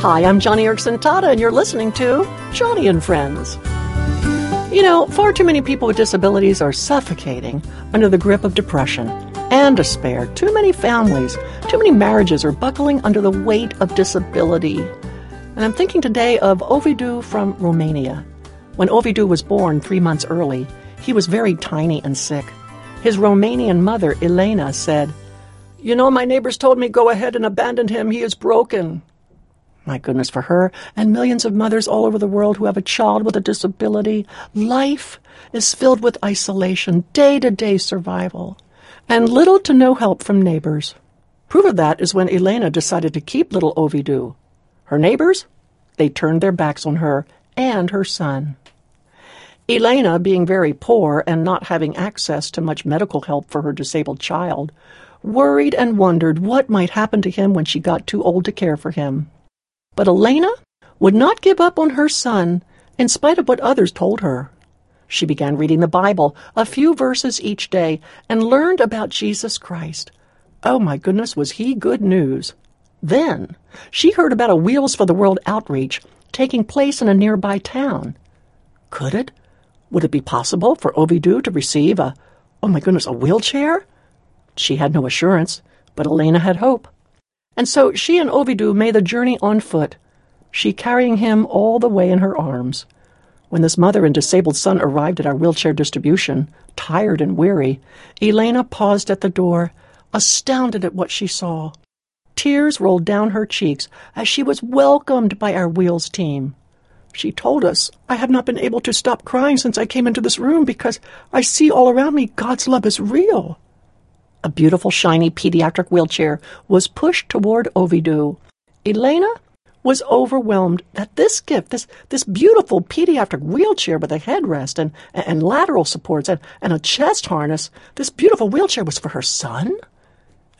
Hi, I'm Joni Eareckson Tada, and you're listening to Joni and Friends. You know, far too many people with disabilities are suffocating under the grip of depression and despair. Too many families, too many marriages are buckling under the weight of disability. And I'm thinking today of Ovidiu from Romania. When Ovidiu was born three months early, he was very tiny and sick. His Romanian mother, Elena, said, You know, my neighbors told me go ahead and abandon him. He is broken. My goodness, for her and millions of mothers all over the world who have a child with a disability, life is filled with isolation, day to day survival, and little to no help from neighbors. Proof of that is when Elena decided to keep little Ovidiu. Her neighbors? They turned their backs on her and her son. Elena, being very poor and not having access to much medical help for her disabled child, worried and wondered what might happen to him when she got too old to care for him. But Elena would not give up on her son in spite of what others told her. She began reading the Bible, a few verses each day, and learned about Jesus Christ. Oh my goodness, was he good news! Then she heard about a Wheels for the World outreach taking place in a nearby town. Could it? Would it be possible for Ovidiu to receive a, oh my goodness, a wheelchair? She had no assurance, but Elena had hope. And so she and Ovidiu made the journey on foot, she carrying him all the way in her arms. When this mother and disabled son arrived at our wheelchair distribution, tired and weary, Elena paused at the door, astounded at what she saw. Tears rolled down her cheeks as she was welcomed by our wheels team. She told us, I have not been able to stop crying since I came into this room because I see all around me God's love is real. A beautiful, shiny pediatric wheelchair was pushed toward Ovidiu. Elena was overwhelmed that this gift, this, this beautiful pediatric wheelchair with a headrest and, and lateral supports and, and a chest harness, this beautiful wheelchair was for her son?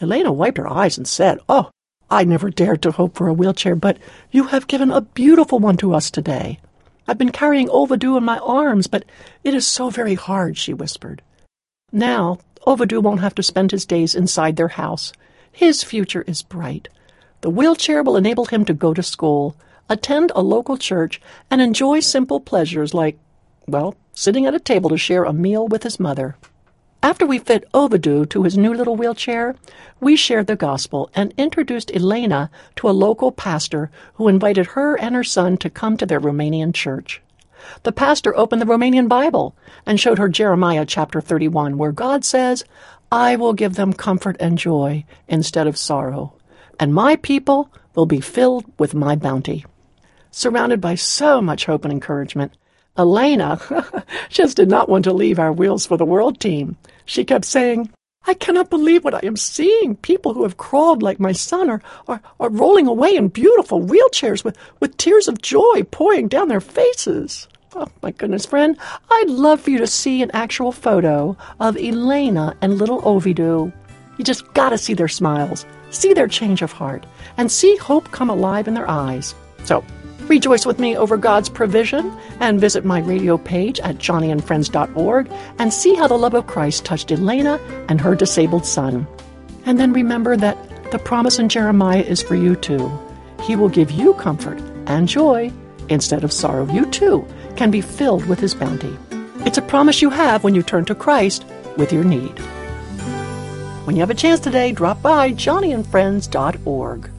Elena wiped her eyes and said, Oh, I never dared to hope for a wheelchair, but you have given a beautiful one to us today. I've been carrying Ovidiu in my arms, but it is so very hard, she whispered. Now, Ovidiu won't have to spend his days inside their house. His future is bright. The wheelchair will enable him to go to school, attend a local church, and enjoy simple pleasures like, well, sitting at a table to share a meal with his mother. After we fit Ovidiu to his new little wheelchair, we shared the gospel and introduced Elena to a local pastor who invited her and her son to come to their Romanian church. The pastor opened the Romanian Bible and showed her Jeremiah chapter 31, where God says, I will give them comfort and joy instead of sorrow, and my people will be filled with my bounty. Surrounded by so much hope and encouragement, Elena just did not want to leave our Wheels for the World team. She kept saying, I cannot believe what I am seeing. People who have crawled like my son are, are, are rolling away in beautiful wheelchairs with, with tears of joy pouring down their faces. Oh, my goodness, friend, I'd love for you to see an actual photo of Elena and little Ovidiu. You just gotta see their smiles, see their change of heart, and see hope come alive in their eyes. So, Rejoice with me over God's provision and visit my radio page at joniandfriends.org and see how the love of Christ touched Elena and her disabled son. And then remember that the promise in Jeremiah is for you too. He will give you comfort and joy instead of sorrow. You too can be filled with his bounty. It's a promise you have when you turn to Christ with your need. When you have a chance today, drop by joniandfriends.org.